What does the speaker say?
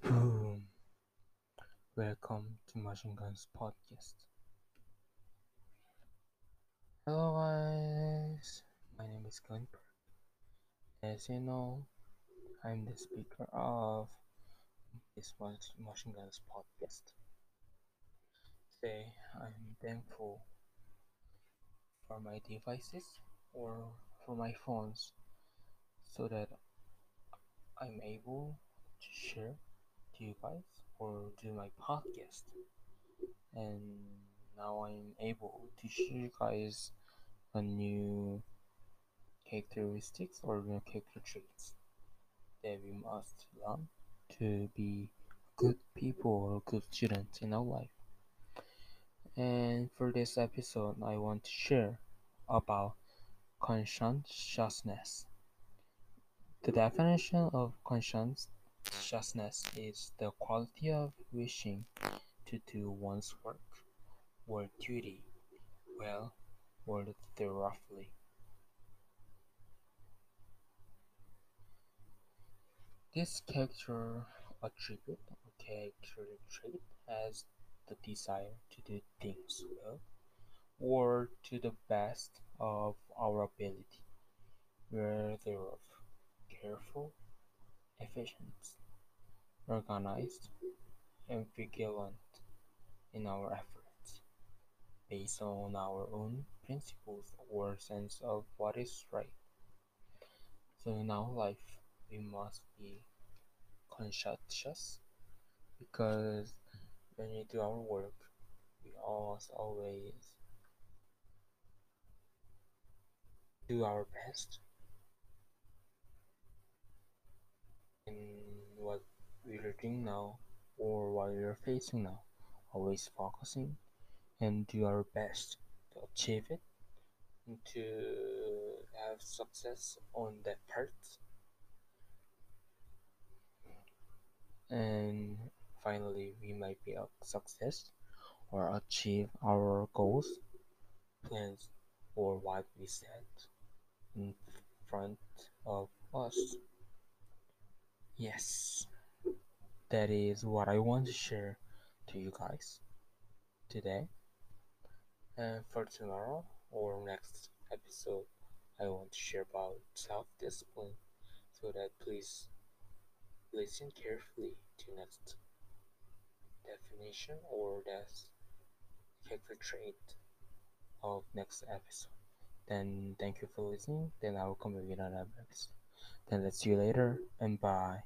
Boom! Welcome to Machine Guns Podcast. Hello, guys. My name is Park. As you know, I'm the speaker of this Mach- Machine Guns Podcast. Today, I'm thankful for my devices or for my phones so that I'm able to share you guys or do my podcast. And now I'm able to show you guys a new characteristics or new character traits that we must learn to be good people or good students in our life. And for this episode, I want to share about conscientiousness. The definition of conscientiousness is the quality of wishing to do one's work or duty well or thoroughly. This character attribute or character trait has the desire to do things well or to the best of our ability, where thereof careful, efficient, organized, and vigilant in our efforts, based on our own principles or sense of what is right. So in our life, we must be conscientious because when we do our work, we must always do our best in what doing now or what are facing now. Always focusing and do our best to achieve it and to have success on that part. And finally, we might be a success or achieve our goals, plans, or what we set in front of us. Yes, that is what I want to share to you guys today. And for tomorrow or next episode, I want to share about self discipline so that please listen carefully to next definition or that character trait of next episode. Then thank you for listening. Then I will come with another episode. Then let's see you later and bye.